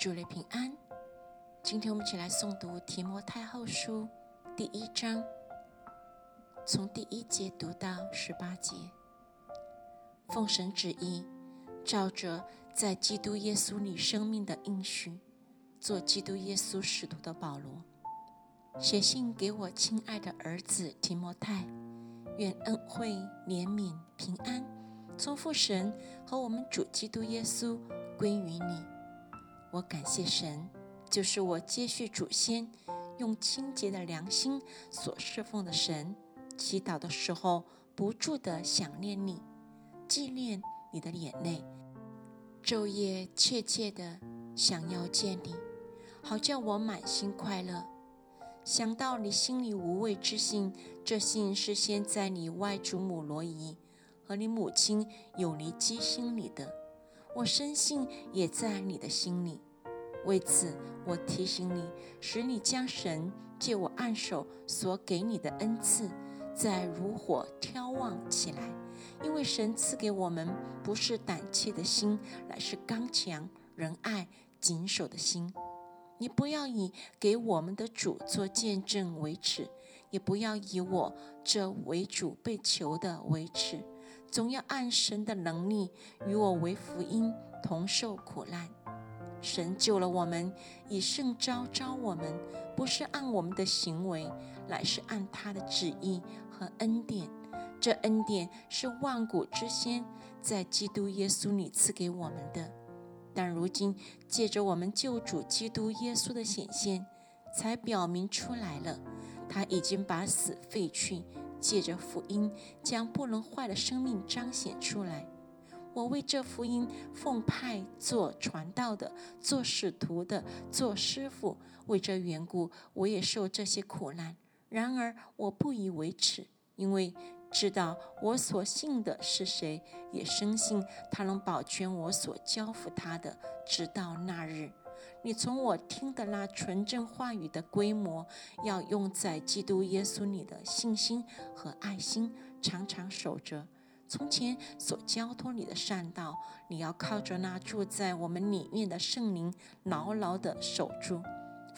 主内平安。今天我们一起来诵读提摩太后书第一章，从第一节读到十八节。奉神旨意，照着在基督耶稣里生命的应许，做基督耶稣使徒的保罗，写信给我亲爱的儿子提摩太，愿恩惠、怜悯、平安，从父神和我们主基督耶稣归于你。我感谢神，就是我接续祖先用清洁的良心所侍奉的神。祈祷的时候，不住的想念你。纪念你的眼泪，昼夜切切的想要见你，好叫我满心快乐。想到你心里无畏之心，这信是先在你外祖母罗伊和你母亲有尼基心里的，我深信也在你的心里。为此，我提醒你，使你将神借我按手所给你的恩赐，再如火挑旺起来。因为神赐给我们不是胆怯的心，乃是刚强、仁爱、谨守的心。你不要以给我们的主做见证为耻，也不要以我这为主被囚的为耻，总要按神的能力与我为福音同受苦难。神救了我们，以圣招招我们，不是按我们的行为，乃是按他的旨意和恩典。这恩典是万古之先在基督耶稣里赐给我们的，但如今借着我们救主基督耶稣的显现，才表明出来了。他已经把死废去，借着福音将不能坏的生命彰显出来。我为这福音奉派做传道的，做使徒的，做师傅。为这缘故，我也受这些苦难。然而我不以为耻，因为。知道我所信的是谁，也深信他能保全我所交付他的，直到那日。你从我听的那纯正话语的规模，要用在基督耶稣里的信心和爱心，常常守着。从前所交托你的善道，你要靠着那住在我们里面的圣灵，牢牢地守住。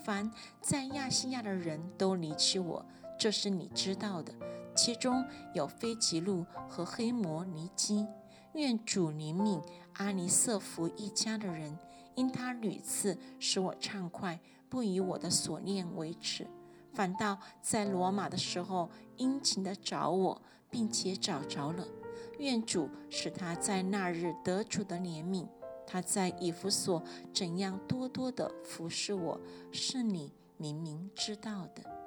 凡在亚细亚的人都离弃我，这是你知道的。其中有非吉路和黑摩尼基，愿主怜悯阿尼瑟福一家的人，因他屡次使我畅快，不以我的所念为耻，反倒在罗马的时候殷勤的找我，并且找着了。愿主使他在那日得主的怜悯，他在以弗所怎样多多的服侍我，是你明明知道的。